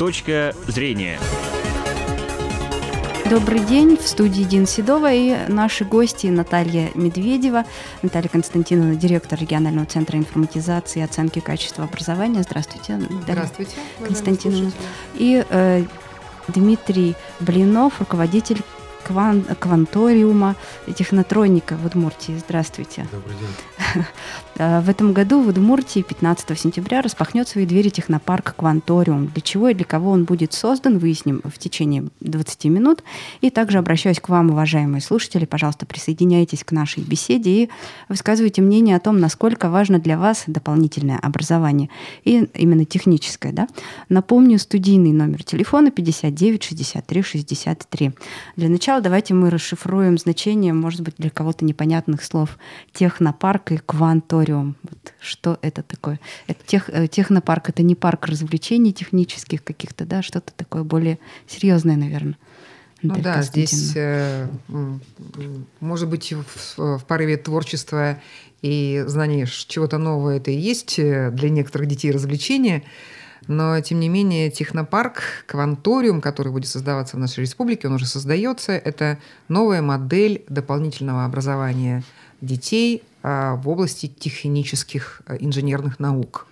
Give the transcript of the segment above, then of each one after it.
Точка зрения. Добрый день. В студии Дин Седова и наши гости Наталья Медведева, Наталья Константиновна, директор регионального центра информатизации и оценки качества образования. Здравствуйте, Наталья Здравствуйте, Константиновна. И э, Дмитрий Блинов, руководитель кван кванториума технотроника в Удмуртии. Здравствуйте. Добрый день. В этом году в Удмуртии 15 сентября распахнет свои двери технопарк «Кванториум». Для чего и для кого он будет создан, выясним в течение 20 минут. И также обращаюсь к вам, уважаемые слушатели, пожалуйста, присоединяйтесь к нашей беседе и высказывайте мнение о том, насколько важно для вас дополнительное образование, и именно техническое. Да? Напомню, студийный номер телефона 59 63 63. Для начала давайте мы расшифруем значение, может быть, для кого-то непонятных слов технопарк и кванториум. Вот что это такое? Это тех, э, технопарк это не парк развлечений технических каких-то, да, что-то такое более серьезное, наверное. Ну да, здесь, э, может быть, в, в порыве творчества и знания чего-то нового это и есть э, для некоторых детей развлечение, но, тем не менее, технопарк, кванториум, который будет создаваться в нашей республике, он уже создается, это новая модель дополнительного образования детей а, в области технических а, инженерных наук.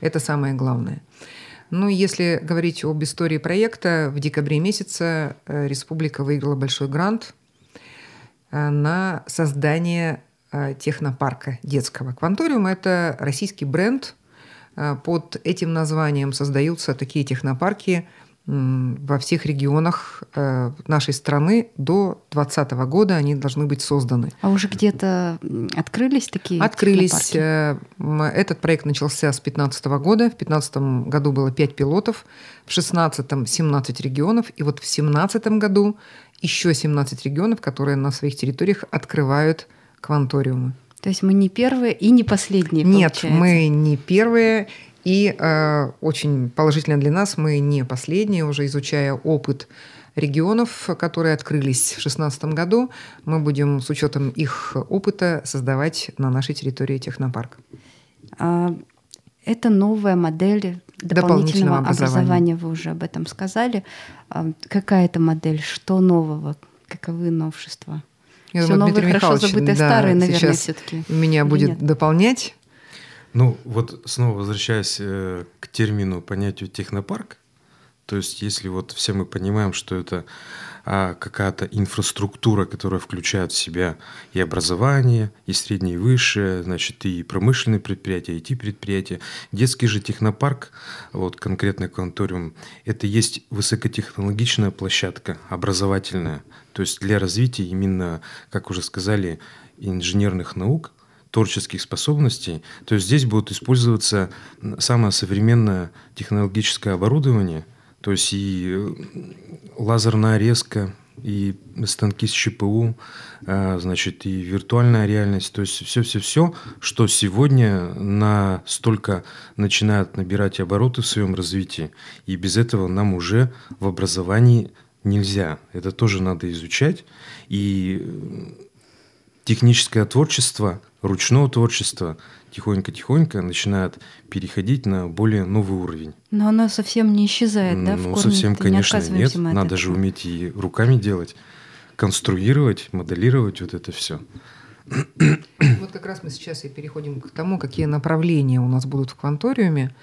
Это самое главное. Ну, если говорить об истории проекта, в декабре месяце э, республика выиграла большой грант на создание технопарка детского. Кванториум – это российский бренд. Под этим названием создаются такие технопарки – во всех регионах э, нашей страны до 2020 года они должны быть созданы. А уже где-то открылись такие Открылись. Э, этот проект начался с 2015 года. В 2015 году было 5 пилотов, в 2016 17 регионов, и вот в 2017 году еще 17 регионов, которые на своих территориях открывают кванториумы. То есть мы не первые и не последние. Нет, получается. мы не первые и э, очень положительно для нас, мы не последние, уже изучая опыт регионов, которые открылись в 2016 году, мы будем с учетом их опыта создавать на нашей территории технопарк. А, это новая модель дополнительного, дополнительного образования. образования, вы уже об этом сказали. А, какая это модель? Что нового? Каковы новшества? Я Все думаю, новое, Дмитрий хорошо забытое да, старое, наверное, все-таки. Меня будет нет? дополнять. Ну, вот снова возвращаясь э, к термину, понятию технопарк, то есть если вот все мы понимаем, что это а, какая-то инфраструктура, которая включает в себя и образование, и среднее и высшее, значит, и промышленные предприятия, и IT-предприятия. Детский же технопарк, вот конкретно конториум, это есть высокотехнологичная площадка, образовательная, то есть для развития именно, как уже сказали, инженерных наук, творческих способностей, то есть здесь будут использоваться самое современное технологическое оборудование, то есть и э, лазерная резка, и станки с ЧПУ, э, значит, и виртуальная реальность, то есть все-все-все, что сегодня настолько начинает набирать обороты в своем развитии, и без этого нам уже в образовании нельзя. Это тоже надо изучать, и э, техническое творчество, ручное творчество тихонько-тихонько начинает переходить на более новый уровень. Но оно совсем не исчезает, да? Ну, совсем, конечно, не нет. Надо же уметь и руками делать, конструировать, моделировать вот это все. Вот как раз мы сейчас и переходим к тому, какие направления у нас будут в кванториуме.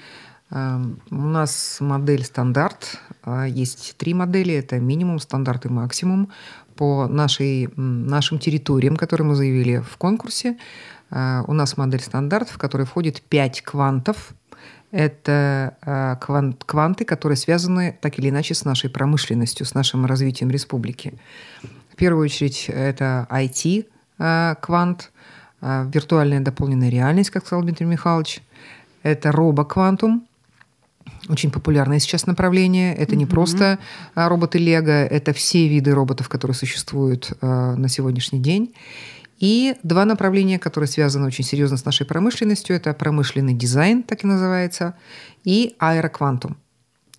У нас модель стандарт. А, есть три модели. Это минимум, стандарт и максимум по нашей, нашим территориям, которые мы заявили в конкурсе. А, у нас модель стандарт, в которой входит 5 квантов. Это а, кванты, которые связаны так или иначе с нашей промышленностью, с нашим развитием республики. В первую очередь это IT-квант, виртуальная дополненная реальность, как сказал Дмитрий Михайлович. Это робоквантум, очень популярное сейчас направление. Это не просто а, роботы Лего, это все виды роботов, которые существуют а, на сегодняшний день. И два направления, которые связаны очень серьезно с нашей промышленностью. Это промышленный дизайн, так и называется, и аэроквантум.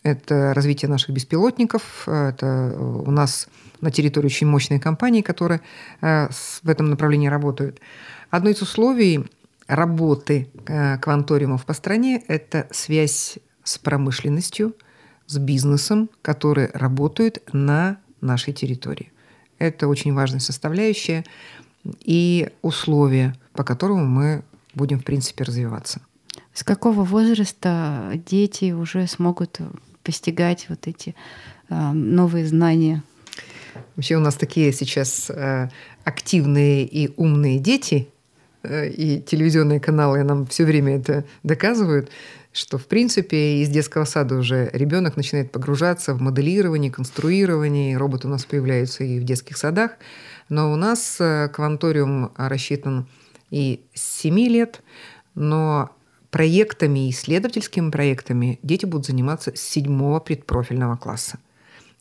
Это развитие наших беспилотников. Это у нас на территории очень мощные компании, которые а, в этом направлении работают. Одно из условий работы кванториумов по стране – это связь с промышленностью, с бизнесом, который работает на нашей территории. Это очень важная составляющая и условия, по которому мы будем, в принципе, развиваться. С какого возраста дети уже смогут постигать вот эти э, новые знания? Вообще у нас такие сейчас э, активные и умные дети, э, и телевизионные каналы нам все время это доказывают, что, в принципе, из детского сада уже ребенок начинает погружаться в моделирование, конструирование, роботы у нас появляются и в детских садах, но у нас э, кванториум рассчитан и с 7 лет, но проектами, исследовательскими проектами дети будут заниматься с седьмого предпрофильного класса.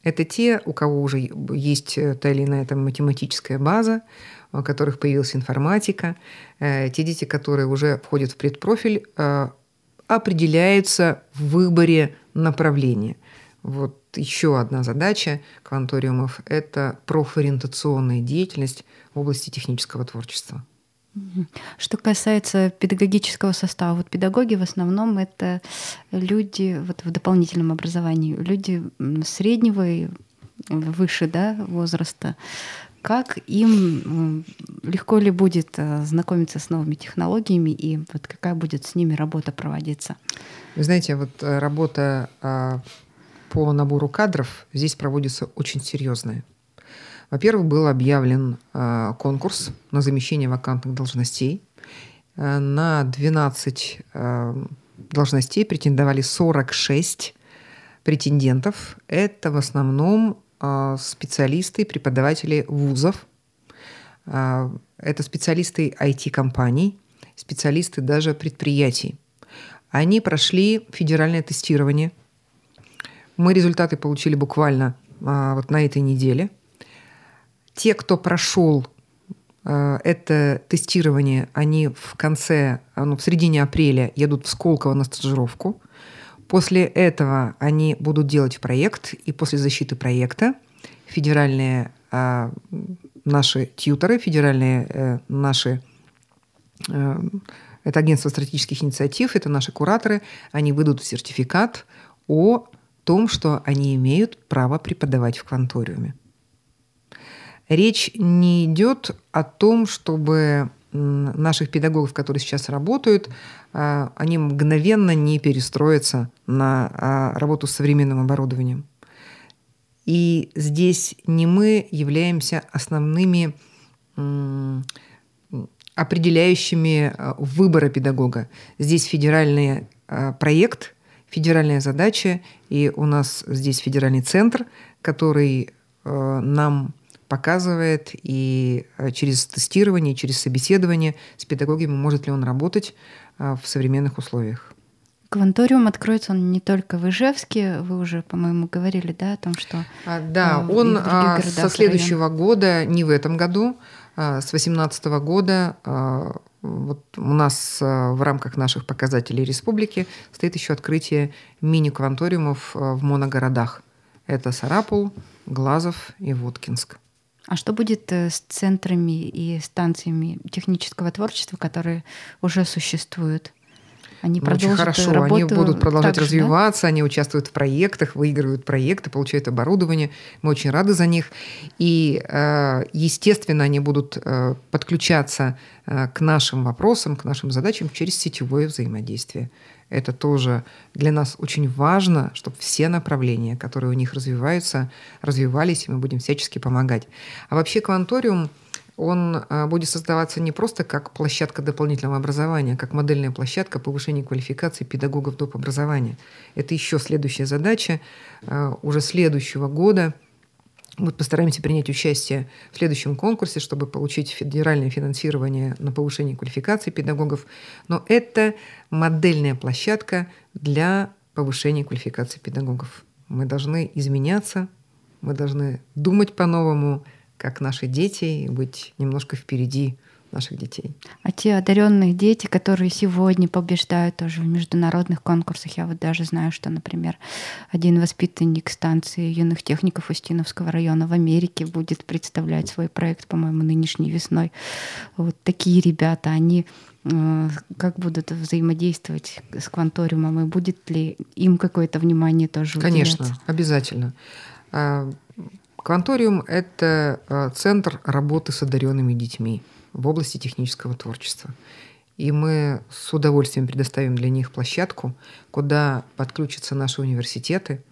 Это те, у кого уже есть э, та или иная там, математическая база, у которых появилась информатика, э, те дети, которые уже входят в предпрофиль, определяются в выборе направления. Вот еще одна задача кванториумов – это профориентационная деятельность в области технического творчества. Что касается педагогического состава, вот педагоги в основном это люди вот в дополнительном образовании, люди среднего и выше да, возраста. Как им легко ли будет э, знакомиться с новыми технологиями и вот какая будет с ними работа проводиться? Вы знаете, вот э, работа а, по набору кадров здесь проводится очень серьезная. Во-первых, был объявлен а, конкурс на замещение вакантных должностей. Э, на 12 должностей претендовали 46 претендентов. Это в основном специалисты, преподаватели вузов. А, это специалисты IT-компаний, специалисты даже предприятий. Они прошли федеральное тестирование. Мы результаты получили буквально а, вот на этой неделе. Те, кто прошел это тестирование, они в конце, ну, в середине апреля едут в Сколково на стажировку. После этого они будут делать проект, и после защиты проекта федеральные а, наши тьюторы, федеральные э, наши э, это агентство стратегических инициатив, это наши кураторы, они выдадут сертификат о том, что они имеют право преподавать в кванториуме. Речь не идет о том, чтобы наших педагогов, которые сейчас работают, а, они мгновенно не перестроятся на а, работу с современным оборудованием. И здесь не мы являемся основными определяющими а, выбора педагога. Здесь федеральный проект, федеральная задача, и у нас здесь федеральный центр, который нам показывает и э, через тестирование, через собеседование с педагогами, может ли он работать э, в современных условиях. Кванториум откроется он не только в Ижевске, вы уже, по-моему, говорили, да, о том, что... А, да, э, он а, со следующего года, не в этом году, а, с 2018 года а, вот у нас в рамках наших показателей республики стоит еще открытие мини-кванториумов в моногородах. Это Сарапул, Глазов и Воткинск. А что будет э, с центрами и станциями технического творчества, которые уже существуют? Они ну, Очень хорошо, работу они будут продолжать также, развиваться, да? они участвуют в проектах, выигрывают проекты, получают оборудование. Мы очень рады за них. И, э, естественно, они будут э, подключаться к нашим вопросам, к нашим задачам через сетевое взаимодействие. Это тоже для нас очень важно, чтобы все направления, которые у них развиваются, развивались, и мы будем всячески помогать. А вообще кванториум, он а, будет создаваться не просто как площадка дополнительного образования, как модельная площадка повышения квалификации педагогов доп. образования. Это еще следующая задача а, уже следующего года – мы постараемся принять участие в следующем конкурсе, чтобы получить федеральное финансирование на повышение квалификации педагогов. Но это модельная площадка для повышения квалификации педагогов. Мы должны изменяться, мы должны думать по-новому, как наши дети, и быть немножко впереди наших детей. А те одаренные дети, которые сегодня побеждают тоже в международных конкурсах, я вот даже знаю, что, например, один воспитанник станции юных техников Устиновского района в Америке будет представлять свой проект, по-моему, нынешней весной. Вот такие ребята, они э, как будут взаимодействовать с кванториумом, и будет ли им какое-то внимание тоже Конечно, уделяться? обязательно. А, Кванториум — это а, центр работы с одаренными детьми в области технического творчества. И мы с удовольствием предоставим для них площадку, куда подключатся наши университеты,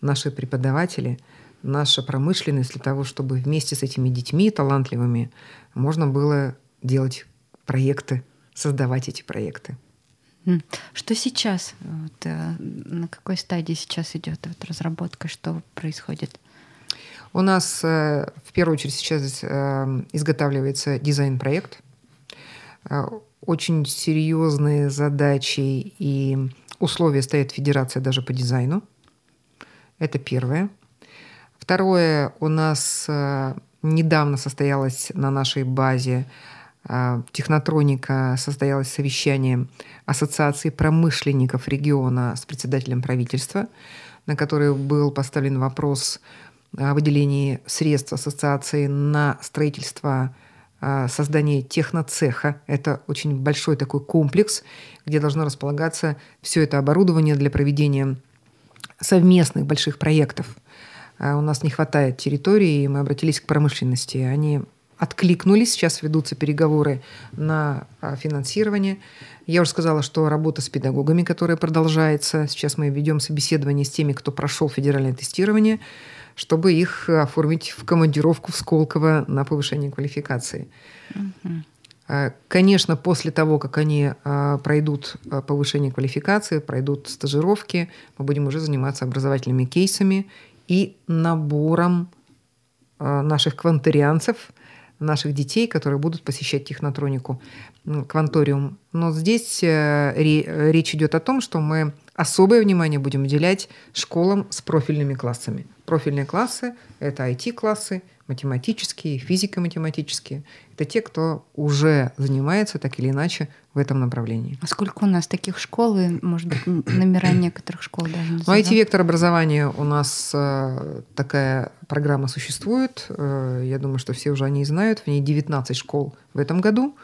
наши преподаватели, наша промышленность для того, чтобы вместе с этими детьми талантливыми можно было делать проекты, создавать эти проекты. Что сейчас? Вот, э, на какой стадии сейчас идет вот разработка? Что происходит? У нас э, в первую очередь сейчас э, изготавливается дизайн-проект. Э, очень серьезные задачи и условия стоит Федерация даже по дизайну. Это первое. Второе, у нас недавно состоялось на нашей базе технотроника состоялось совещание Ассоциации промышленников региона с председателем правительства, на которое был поставлен вопрос выделении средств ассоциации на строительство а, создание техноцеха. Это очень большой такой комплекс, где должно располагаться все это оборудование для проведения совместных больших проектов. А, у нас не хватает территории, и мы обратились к промышленности. Они откликнулись, сейчас ведутся переговоры на а, финансирование. Я уже сказала, что работа с педагогами, которая продолжается. Сейчас мы ведем собеседование с теми, кто прошел федеральное тестирование чтобы их оформить в командировку в Сколково на повышение квалификации. Угу. Конечно, после того, как они а, пройдут а, повышение квалификации, пройдут стажировки, мы будем уже заниматься образовательными кейсами и набором наших квантарианцев, наших детей, которые будут посещать технотронику, кванториум. Но здесь э, речь идет о том, что мы особое внимание будем уделять школам с профильными классами. Профильные классы – это IT-классы, математические, физико-математические. Это те, кто уже занимается так или иначе в этом направлении. А сколько у нас таких школ и, может быть, номера некоторых школ даже Ну, IT-вектор образования у нас э, такая программа существует. Э, я думаю, что все уже о ней знают. В ней 19 школ в этом году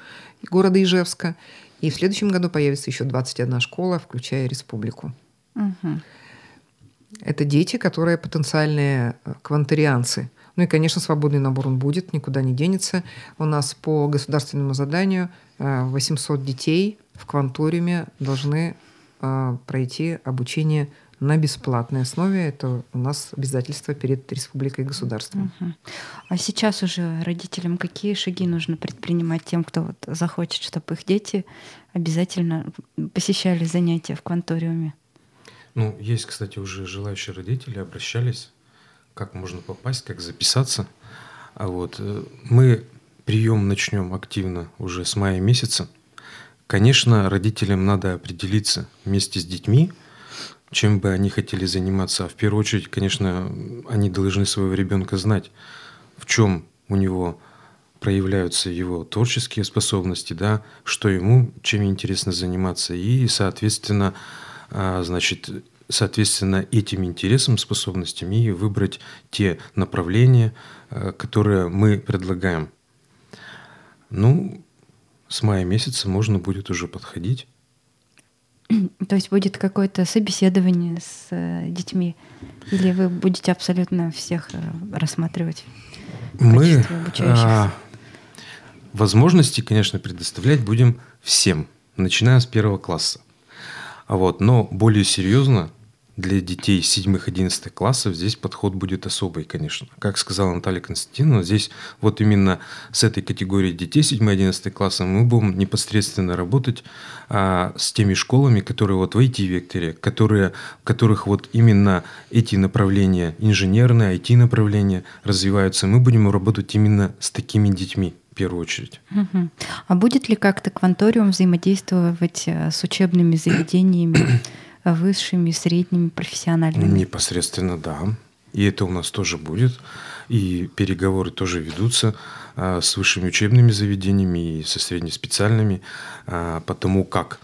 города Ижевска. И в следующем году появится еще 21 школа, включая республику. Угу. Это дети, которые потенциальные э, квантарианцы. Ну и, конечно, свободный набор он будет, никуда не денется. У нас по государственному заданию 800 э, детей в кванториуме должны э, пройти обучение на бесплатной основе. Это у нас обязательство перед республикой и государством. Угу. А сейчас уже родителям какие шаги нужно предпринимать тем, кто вот захочет, чтобы их дети обязательно посещали занятия в кванториуме? Ну, есть, кстати, уже желающие родители обращались, как можно попасть, как записаться. А вот э, мы прием начнем активно уже с мая месяца. Конечно, родителям надо определиться вместе с детьми, чем бы они хотели заниматься. А в первую очередь, конечно, они должны своего ребенка знать, в чем у него проявляются его творческие способности, да, что ему, чем интересно заниматься. И, соответственно, значит, соответственно, этим интересам, способностям и выбрать те направления, а, которые мы предлагаем. Ну, с мая месяца можно будет уже подходить. То есть будет какое-то собеседование с э, детьми? Или вы будете абсолютно всех э, рассматривать Мы а, возможности, конечно, предоставлять будем всем, начиная с первого класса. А вот, но более серьезно для детей 7-11 классов здесь подход будет особый, конечно. Как сказала Наталья Константиновна, здесь вот именно с этой категорией детей 7-11 класса мы будем непосредственно работать а, с теми школами, которые вот в IT-векторе, которые, в которых вот именно эти направления, инженерные, IT-направления развиваются. Мы будем работать именно с такими детьми первую очередь. Угу. А будет ли как-то кванториум взаимодействовать э, с учебными заведениями, высшими, средними, профессиональными? Непосредственно, да. И это у нас тоже будет. и переговоры тоже ведутся а, с высшими учебными заведениями и со среднеспециальными, а, потому как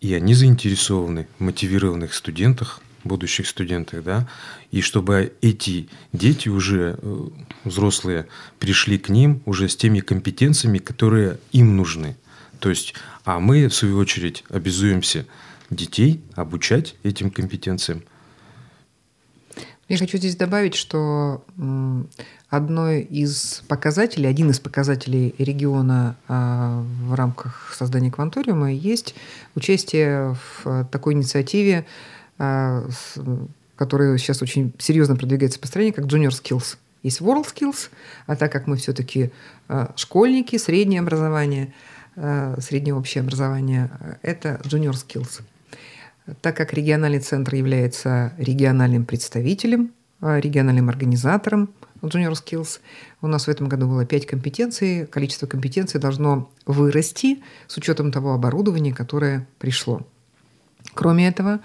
и они заинтересованы в мотивированных студентах, будущих студентах, да, и чтобы эти дети уже э, взрослые пришли к ним уже с теми компетенциями, которые им нужны. То есть, а мы, в свою очередь, обязуемся детей обучать этим компетенциям. Я хочу здесь добавить, что одной из показателей, один из показателей региона а, в рамках создания кванториума есть участие в такой инициативе, а, которая сейчас очень серьезно продвигается по стране, как Junior Skills. Есть World Skills, а так как мы все-таки а, школьники, среднее образование, среднее общее образование, это Junior Skills – так как региональный центр является региональным представителем, а, региональным организатором Junior Skills, у нас в этом году было 5 компетенций. Количество компетенций должно вырасти с учетом того оборудования, которое пришло. Кроме этого, а,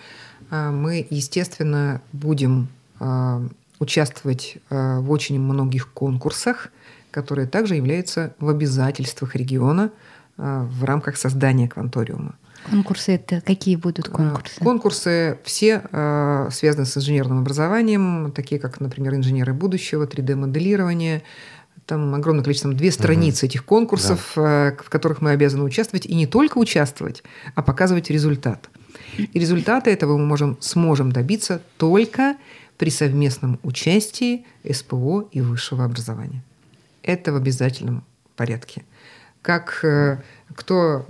мы, естественно, будем а, участвовать в очень многих конкурсах, которые также являются в обязательствах региона в рамках создания кванториума. Конкурсы это какие будут конкурсы? Конкурсы все э, связаны с инженерным образованием, такие как, например, инженеры будущего, 3D-моделирование. Там огромное количество, две страницы угу. этих конкурсов, да. э, в которых мы обязаны участвовать. И не только участвовать, а показывать результат. И результаты этого мы можем, сможем добиться только при совместном участии СПО и высшего образования. Это в обязательном порядке. Как э, кто,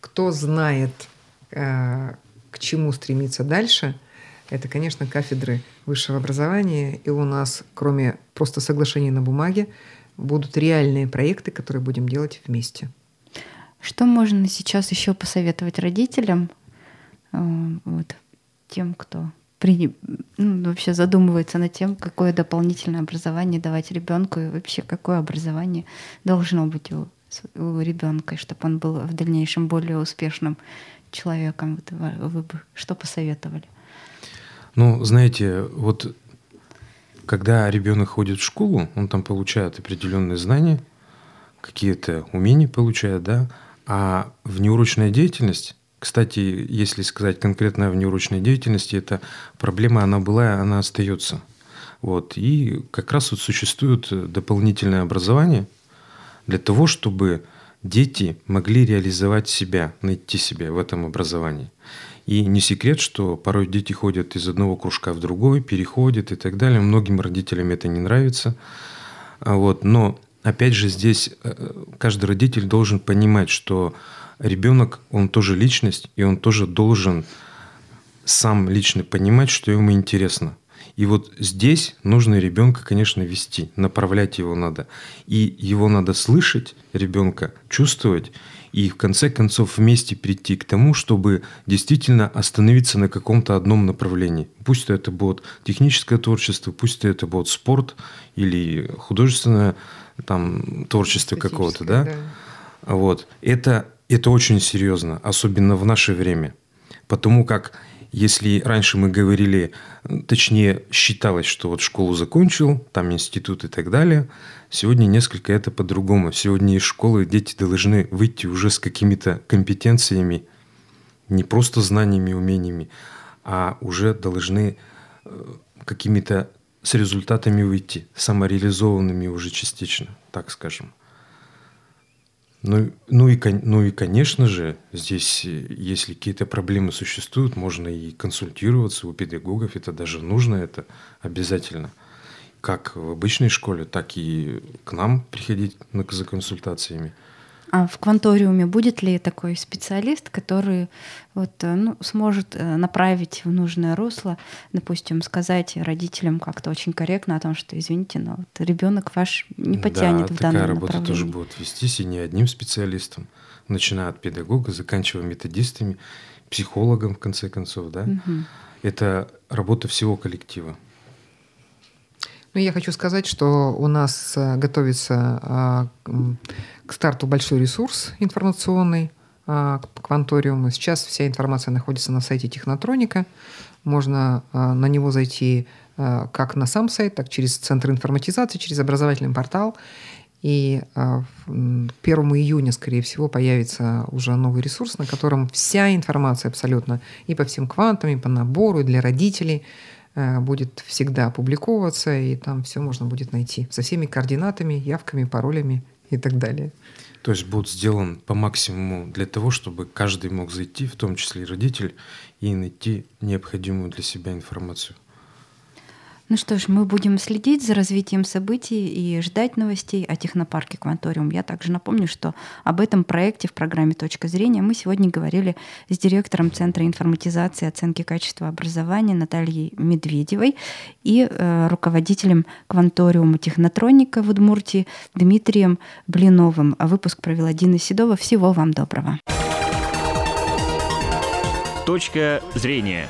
кто знает, э, к чему стремиться дальше, это, конечно, кафедры высшего образования. И у нас, кроме просто соглашений на бумаге, будут реальные проекты, которые будем делать вместе. Что можно сейчас еще посоветовать родителям, вот, тем, кто при, ну, вообще задумывается над тем, какое дополнительное образование давать ребенку и вообще какое образование должно быть у у ребенка, чтобы он был в дальнейшем более успешным человеком. Вы бы что посоветовали? Ну, знаете, вот когда ребенок ходит в школу, он там получает определенные знания, какие-то умения получает, да, а внеурочная деятельность, кстати, если сказать конкретно о внеурочной деятельности, эта проблема, она была, она остается. Вот. И как раз вот существует дополнительное образование – для того, чтобы дети могли реализовать себя, найти себя в этом образовании. И не секрет, что порой дети ходят из одного кружка в другой, переходят и так далее. Многим родителям это не нравится. А вот. Но опять же здесь э, каждый родитель должен понимать, что ребенок, он тоже личность, и он тоже должен сам лично понимать, что ему интересно. И вот здесь нужно ребенка, конечно, вести, направлять его надо. И его надо слышать, ребенка, чувствовать, и в конце концов вместе прийти к тому, чтобы действительно остановиться на каком-то одном направлении. Пусть это будет техническое творчество, пусть это будет спорт или художественное там, творчество какого-то, да? да. Вот. Это, это очень серьезно, особенно в наше время. Потому как если раньше мы говорили, точнее считалось, что вот школу закончил, там институт и так далее, сегодня несколько это по-другому. Сегодня из школы дети должны выйти уже с какими-то компетенциями, не просто знаниями, умениями, а уже должны э, какими-то с результатами выйти, самореализованными уже частично, так скажем. Ну, ну, и, ну и, конечно же, здесь, э, если какие-то проблемы существуют, можно и консультироваться у педагогов. Это даже нужно, это обязательно. Как в обычной школе, так и к нам приходить за консультациями. А в кванториуме будет ли такой специалист, который вот, э, ну, сможет э, направить в нужное русло, допустим, сказать родителям как-то очень корректно о том, что, извините, но вот ребенок ваш не потянет да, в данном такая работа тоже будет вестись и не одним специалистом, начиная от педагога, заканчивая методистами, психологом, в конце концов, да. Угу. Это работа всего коллектива. Ну, я хочу сказать, что у нас э, готовится а, к старту большой ресурс информационный кванториума. Сейчас вся информация находится на сайте Технотроника. Можно на него зайти как на сам сайт, так через Центр информатизации, через образовательный портал. И 1 июня, скорее всего, появится уже новый ресурс, на котором вся информация абсолютно и по всем квантам, и по набору, и для родителей будет всегда опубликовываться, и там все можно будет найти со всеми координатами, явками, паролями и так далее. То есть будет сделан по максимуму для того, чтобы каждый мог зайти, в том числе и родитель, и найти необходимую для себя информацию. Ну что ж, мы будем следить за развитием событий и ждать новостей о технопарке Кванториум. Я также напомню, что об этом проекте в программе «Точка зрения» мы сегодня говорили с директором Центра информатизации и оценки качества образования Натальей Медведевой и э, руководителем Кванториума технотроника в Удмуртии Дмитрием Блиновым. А выпуск провела Дина Седова. Всего вам доброго. Точка зрения.